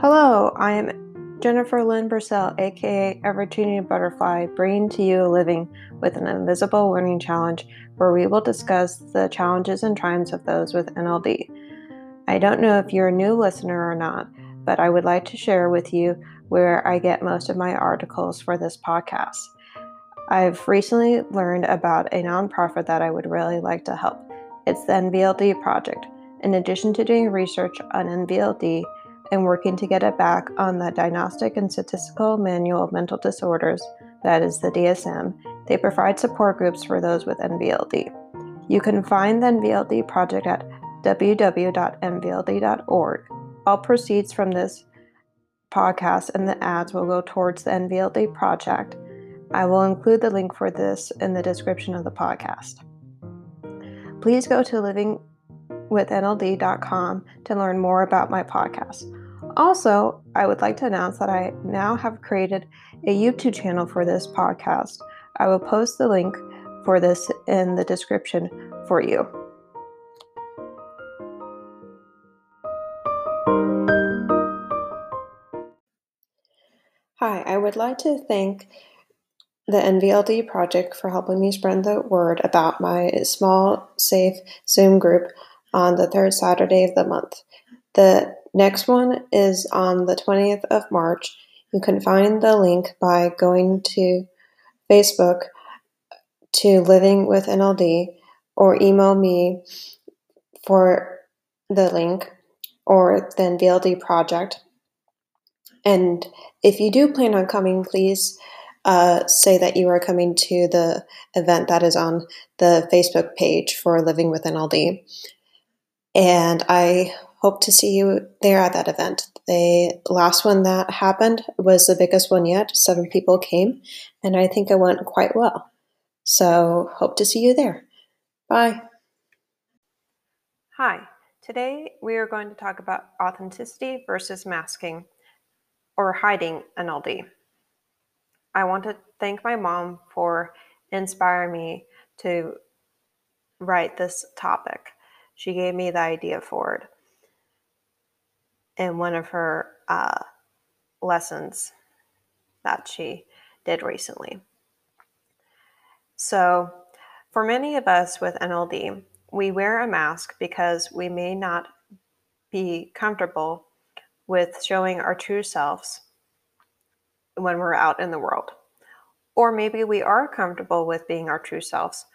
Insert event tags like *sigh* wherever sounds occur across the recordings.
Hello, I am Jennifer Lynn Bursell, aka Evertuning Butterfly, bringing to you a living with an invisible learning challenge where we will discuss the challenges and triumphs of those with NLD. I don't know if you're a new listener or not, but I would like to share with you where I get most of my articles for this podcast. I've recently learned about a nonprofit that I would really like to help. It's the NVLD Project. In addition to doing research on NVLD and working to get it back on the Diagnostic and Statistical Manual of Mental Disorders, that is the DSM, they provide support groups for those with NVLD. You can find the NVLD Project at www.nvld.org. All proceeds from this podcast and the ads will go towards the NVLD project. I will include the link for this in the description of the podcast. Please go to livingwithnld.com to learn more about my podcast. Also, I would like to announce that I now have created a YouTube channel for this podcast. I will post the link for this in the description for you. Hi, I would like to thank the NVLD project for helping me spread the word about my small, safe Zoom group on the third Saturday of the month. The next one is on the 20th of March. You can find the link by going to Facebook to Living with NLD or email me for the link or the NVLD project and if you do plan on coming, please uh, say that you are coming to the event that is on the Facebook page for Living with NLD. And I hope to see you there at that event. The last one that happened was the biggest one yet. Seven people came, and I think it went quite well. So, hope to see you there. Bye. Hi. Today we are going to talk about authenticity versus masking or hiding NLD. I want to thank my mom for inspiring me to write this topic. She gave me the idea for it in one of her uh, lessons that she did recently. So, for many of us with NLD, we wear a mask because we may not be comfortable with showing our true selves when we're out in the world. Or maybe we are comfortable with being our true selves,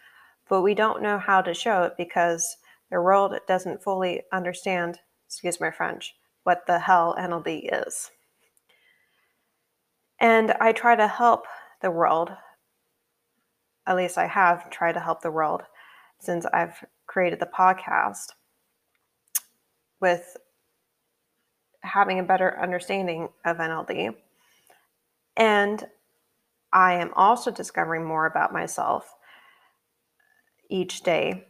but we don't know how to show it because the world doesn't fully understand, excuse my French, what the hell NLD is. And I try to help the world, at least I have tried to help the world since I've created the podcast with having a better understanding of NLD. And I am also discovering more about myself each day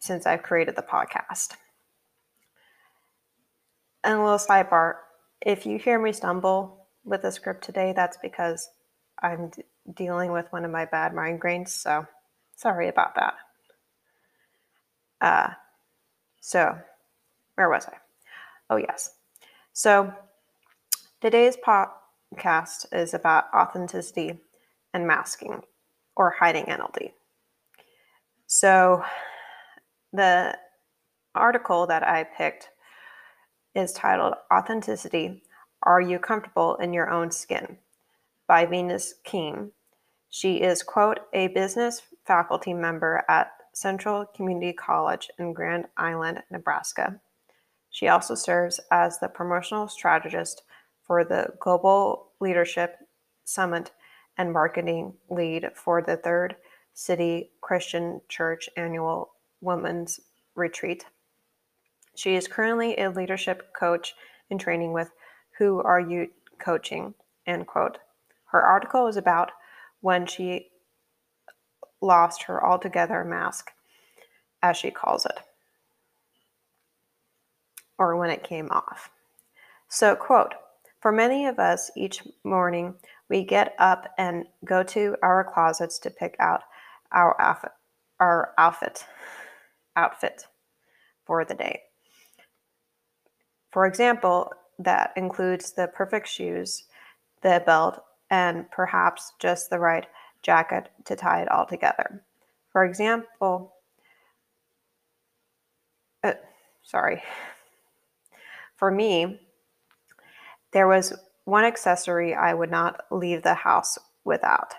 since I've created the podcast. And a little sidebar if you hear me stumble with the script today, that's because I'm d- dealing with one of my bad migraines. So sorry about that. Uh, so, where was I? Oh, yes. So today's podcast is about authenticity and masking or hiding NLD. So the article that I picked is titled Authenticity Are You Comfortable in Your Own Skin? by Venus King. She is, quote, a business faculty member at Central Community College in Grand Island, Nebraska. She also serves as the promotional strategist for the Global Leadership Summit and marketing lead for the Third City Christian Church annual Women's Retreat. She is currently a leadership coach in training with Who Are You Coaching? End quote. Her article is about when she lost her altogether mask, as she calls it or when it came off. So, quote, for many of us, each morning we get up and go to our closets to pick out our outfit, our outfit, outfit for the day. For example, that includes the perfect shoes, the belt, and perhaps just the right jacket to tie it all together. For example, uh, sorry, for me, there was one accessory I would not leave the house without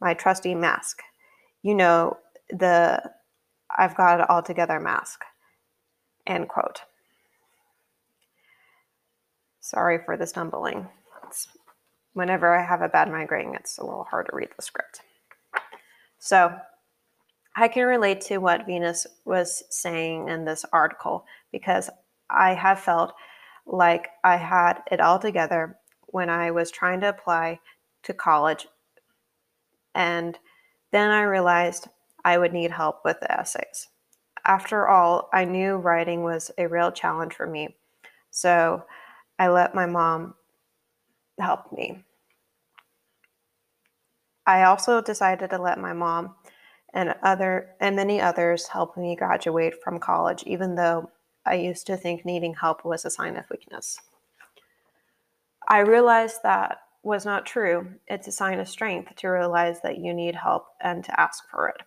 my trusty mask. You know, the I've got it all together mask. End quote. Sorry for the stumbling. It's, whenever I have a bad migraine, it's a little hard to read the script. So, I can relate to what Venus was saying in this article because I have felt like I had it all together when I was trying to apply to college. And then I realized I would need help with the essays. After all, I knew writing was a real challenge for me. So I let my mom help me. I also decided to let my mom and other and many others help me graduate from college even though I used to think needing help was a sign of weakness. I realized that was not true. It's a sign of strength to realize that you need help and to ask for it.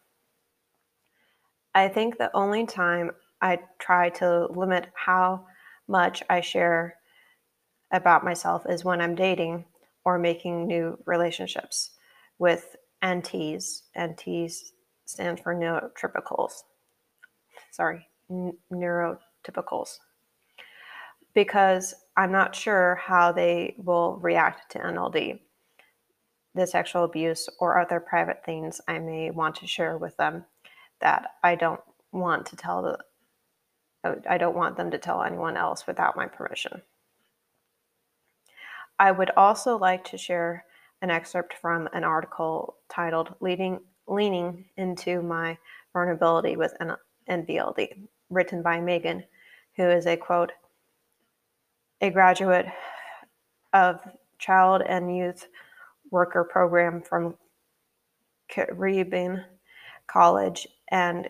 I think the only time I try to limit how much I share about myself is when I'm dating or making new relationships with NTs. NTs stands for neurotypicals. Sorry, n- neurotypicals. Because I'm not sure how they will react to NLD, the sexual abuse, or other private things I may want to share with them that I don't want to tell the I don't want them to tell anyone else without my permission. I would also like to share an excerpt from an article titled Leading, Leaning into My Vulnerability with NVLD, written by Megan, who is a quote, a graduate of Child and Youth Worker Program from Cambrian College and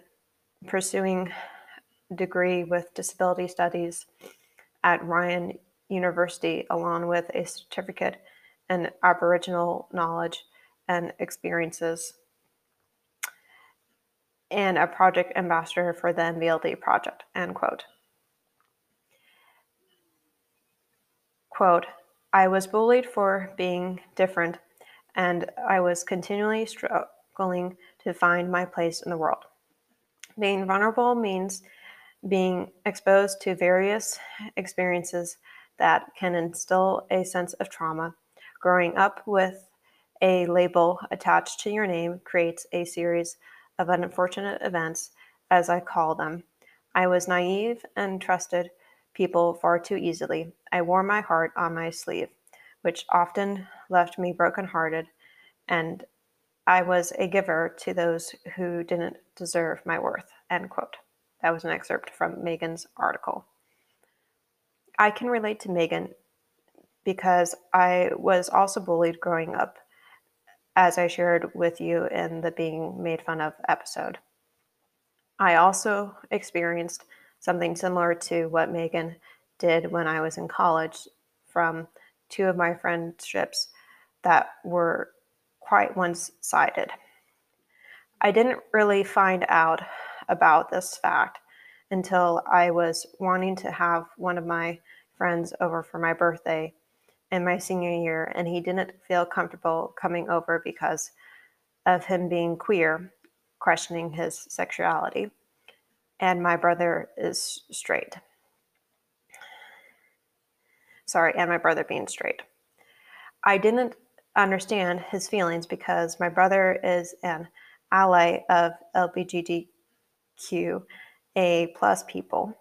pursuing degree with disability studies at Ryerson University, along with a certificate in Aboriginal knowledge and experiences, and a project ambassador for the NVLD project. End quote. Quote, I was bullied for being different, and I was continually struggling to find my place in the world. Being vulnerable means being exposed to various experiences that can instill a sense of trauma. Growing up with a label attached to your name creates a series of unfortunate events, as I call them. I was naive and trusted people far too easily. I wore my heart on my sleeve, which often left me brokenhearted, and I was a giver to those who didn't deserve my worth. End quote. That was an excerpt from Megan's article. I can relate to Megan because I was also bullied growing up, as I shared with you in the Being Made Fun of episode. I also experienced something similar to what Megan did when I was in college from two of my friendships that were quite one sided. I didn't really find out about this fact until I was wanting to have one of my friends over for my birthday in my senior year, and he didn't feel comfortable coming over because of him being queer, questioning his sexuality. And my brother is straight. Sorry, and my brother being straight. I didn't understand his feelings because my brother is an ally of LGBTQA plus people.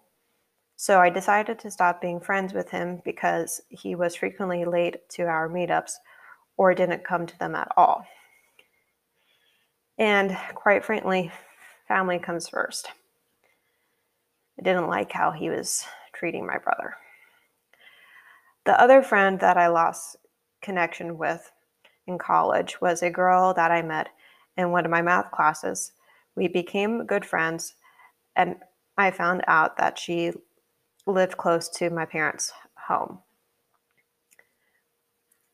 So I decided to stop being friends with him because he was frequently late to our meetups or didn't come to them at all. And quite frankly, family comes first. I didn't like how he was treating my brother. The other friend that I lost connection with in college was a girl that I met in one of my math classes. We became good friends, and I found out that she lived close to my parents' home.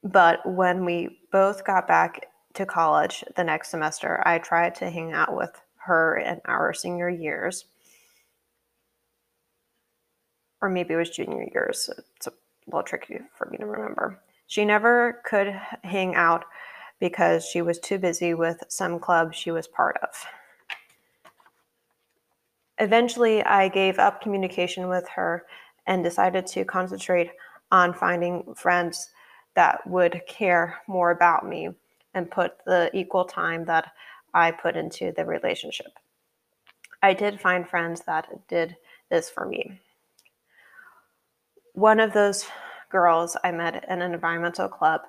But when we both got back to college the next semester, I tried to hang out with her in our senior years. Or maybe it was junior years. It's a little tricky for me to remember. She never could hang out because she was too busy with some club she was part of. Eventually, I gave up communication with her and decided to concentrate on finding friends that would care more about me and put the equal time that I put into the relationship. I did find friends that did this for me. One of those girls I met in an environmental club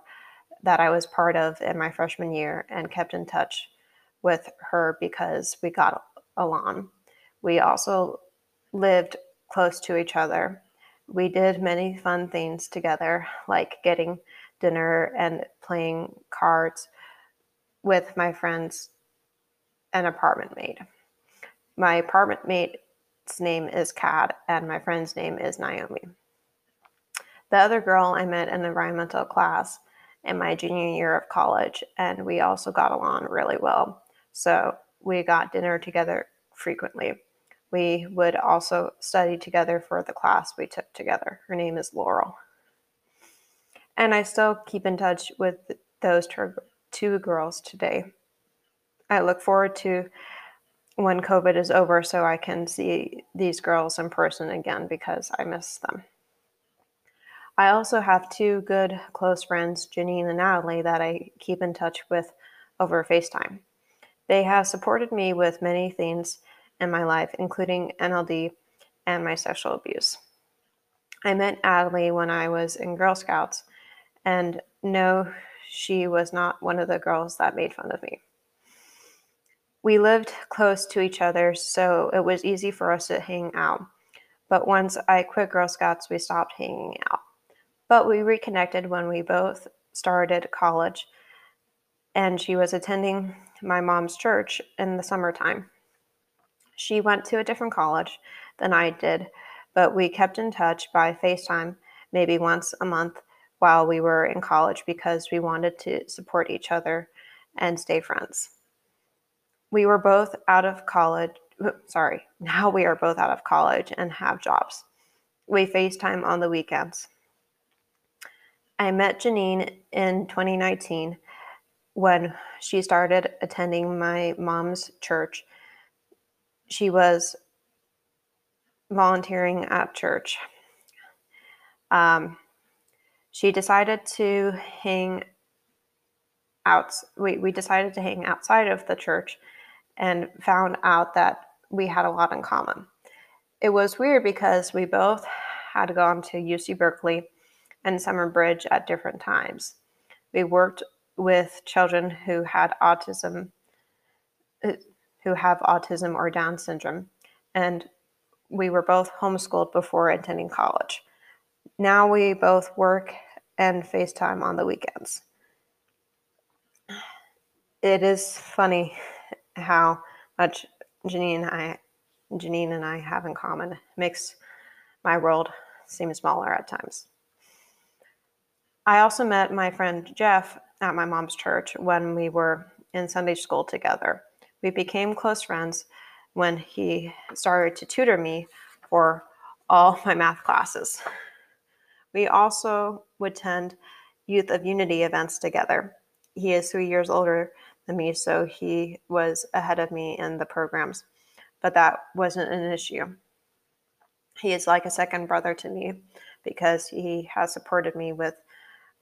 that I was part of in my freshman year and kept in touch with her because we got along. We also lived close to each other. We did many fun things together, like getting dinner and playing cards with my friends and apartment mate. My apartment mate's name is Kat, and my friend's name is Naomi. The other girl I met in environmental class in my junior year of college, and we also got along really well. So we got dinner together frequently. We would also study together for the class we took together. Her name is Laurel. And I still keep in touch with those two girls today. I look forward to when COVID is over so I can see these girls in person again because I miss them. I also have two good close friends, Janine and Natalie, that I keep in touch with over FaceTime. They have supported me with many things in my life, including NLD and my sexual abuse. I met Natalie when I was in Girl Scouts, and no, she was not one of the girls that made fun of me. We lived close to each other, so it was easy for us to hang out. But once I quit Girl Scouts, we stopped hanging out. But we reconnected when we both started college, and she was attending my mom's church in the summertime. She went to a different college than I did, but we kept in touch by FaceTime maybe once a month while we were in college because we wanted to support each other and stay friends. We were both out of college. Sorry, *laughs* now we are both out of college and have jobs. We FaceTime on the weekends. I met Janine in 2019 when she started attending my mom's church. She was volunteering at church. Um, she decided to hang out. We, we decided to hang outside of the church and found out that we had a lot in common. It was weird because we both had gone to UC Berkeley and Summer Bridge at different times. We worked with children who had autism, uh, who have autism or Down syndrome, and we were both homeschooled before attending college. Now we both work and FaceTime on the weekends. It is funny how much Janine and I, Janine and I have in common. Makes my world seem smaller at times. I also met my friend Jeff at my mom's church when we were in Sunday school together. We became close friends when he started to tutor me for all my math classes. We also would attend Youth of Unity events together. He is three years older than me, so he was ahead of me in the programs, but that wasn't an issue. He is like a second brother to me because he has supported me with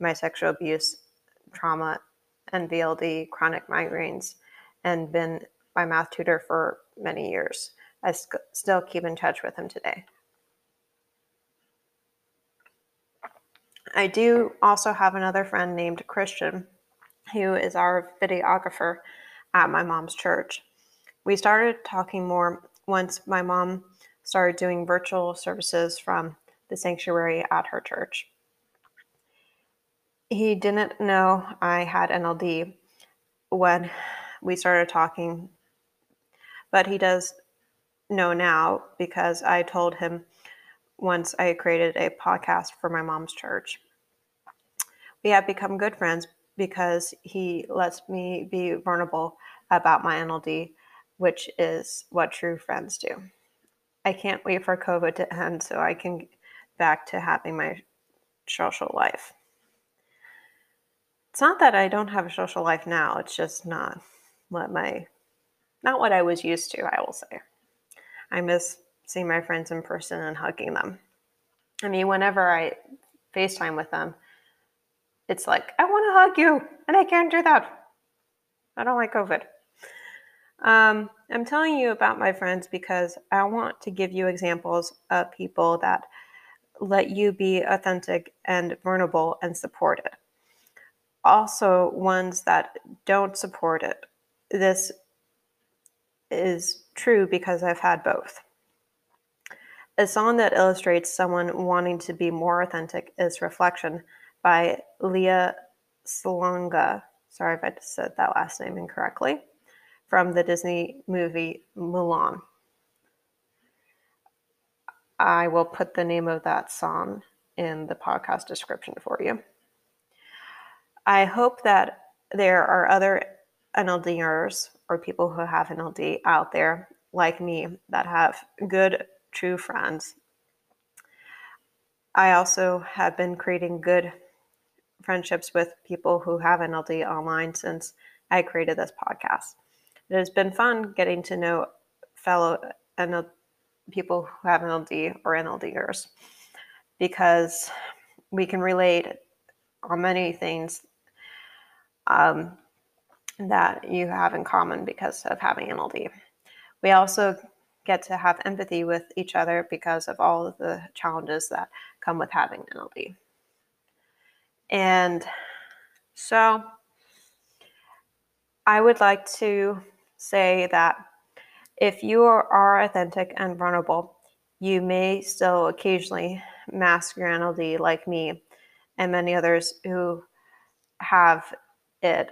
my sexual abuse, trauma, NVLD chronic migraines, and been my math tutor for many years. I sc- still keep in touch with him today. I do also have another friend named Christian, who is our videographer at my mom's church. We started talking more once my mom started doing virtual services from the sanctuary at her church. He didn't know I had NLD when we started talking, but he does know now because I told him once I created a podcast for my mom's church. We have become good friends because he lets me be vulnerable about my NLD, which is what true friends do. I can't wait for COVID to end so I can get back to having my social life. It's not that I don't have a social life now, it's just not what my not what I was used to, I will say. I miss seeing my friends in person and hugging them. I mean, whenever I FaceTime with them, it's like, I want to hug you, and I can't do that. I don't like COVID. Um, I'm telling you about my friends because I want to give you examples of people that let you be authentic and vulnerable and supported. Also, ones that don't support it. This is true because I've had both. A song that illustrates someone wanting to be more authentic is Reflection by Lea Salonga. Sorry if I said that last name incorrectly. From the Disney movie Mulan. I will put the name of that song in the podcast description for you. I hope that there are other NLDers or people who have NLD out there like me that have good, true friends. I also have been creating good friendships with people who have NLD online since I created this podcast. It has been fun getting to know fellow NLD people who have NLD or NLDers because we can relate on many things um, that you have in common because of having NLD. We also get to have empathy with each other because of all of the challenges that come with having NLD. And so I would like to say that if you are authentic and vulnerable, you may still occasionally mask your NLD like me and many others who have it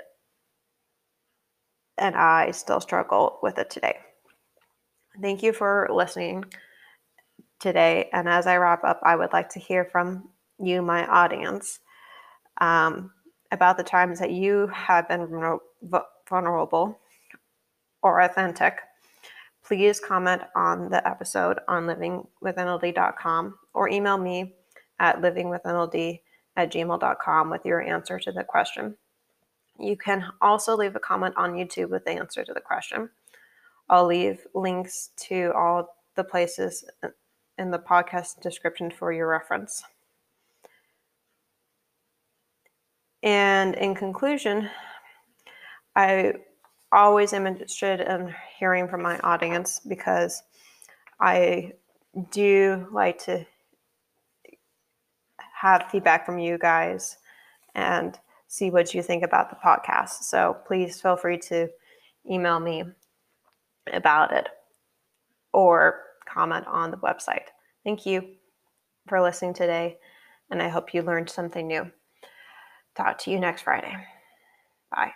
and I still struggle with it today. Thank you for listening today. And as I wrap up, I would like to hear from you, my audience, um, about the times that you have been vulnerable or authentic. Please comment on the episode on livingwithnld.com or email me at livingwithnld at gmail.com with your answer to the question. You can also leave a comment on YouTube with the answer to the question. I'll leave links to all the places in the podcast description for your reference. And in conclusion, I always am interested in hearing from my audience because I do like to have feedback from you guys and see what you think about the podcast. So please feel free to email me about it or comment on the website. Thank you for listening today, and I hope you learned something new. Talk to you next Friday. Bye.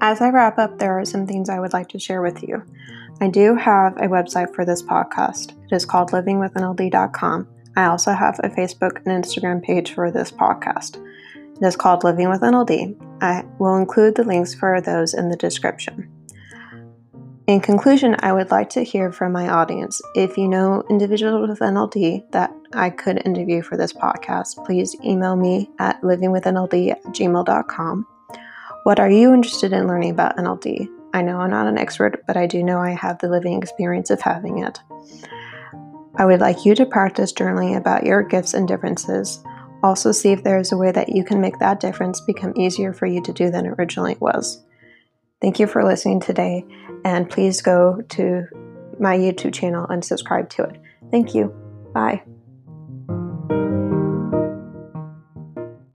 As I wrap up, there are some things I would like to share with you. I do have a website for this podcast. It is called livingwithnld.com. I also have a Facebook and Instagram page for this podcast. It is called Living with NLD. I will include the links for those in the description. In conclusion, I would like to hear from my audience. If you know individuals with NLD that I could interview for this podcast, please email me at livingwithnld at gmail.com. What are you interested in learning about NLD? I know I'm not an expert, but I do know I have the living experience of having it. I would like you to practice journaling about your gifts and differences. Also, see if there is a way that you can make that difference become easier for you to do than originally it was. Thank you for listening today, and please go to my YouTube channel and subscribe to it. Thank you. Bye.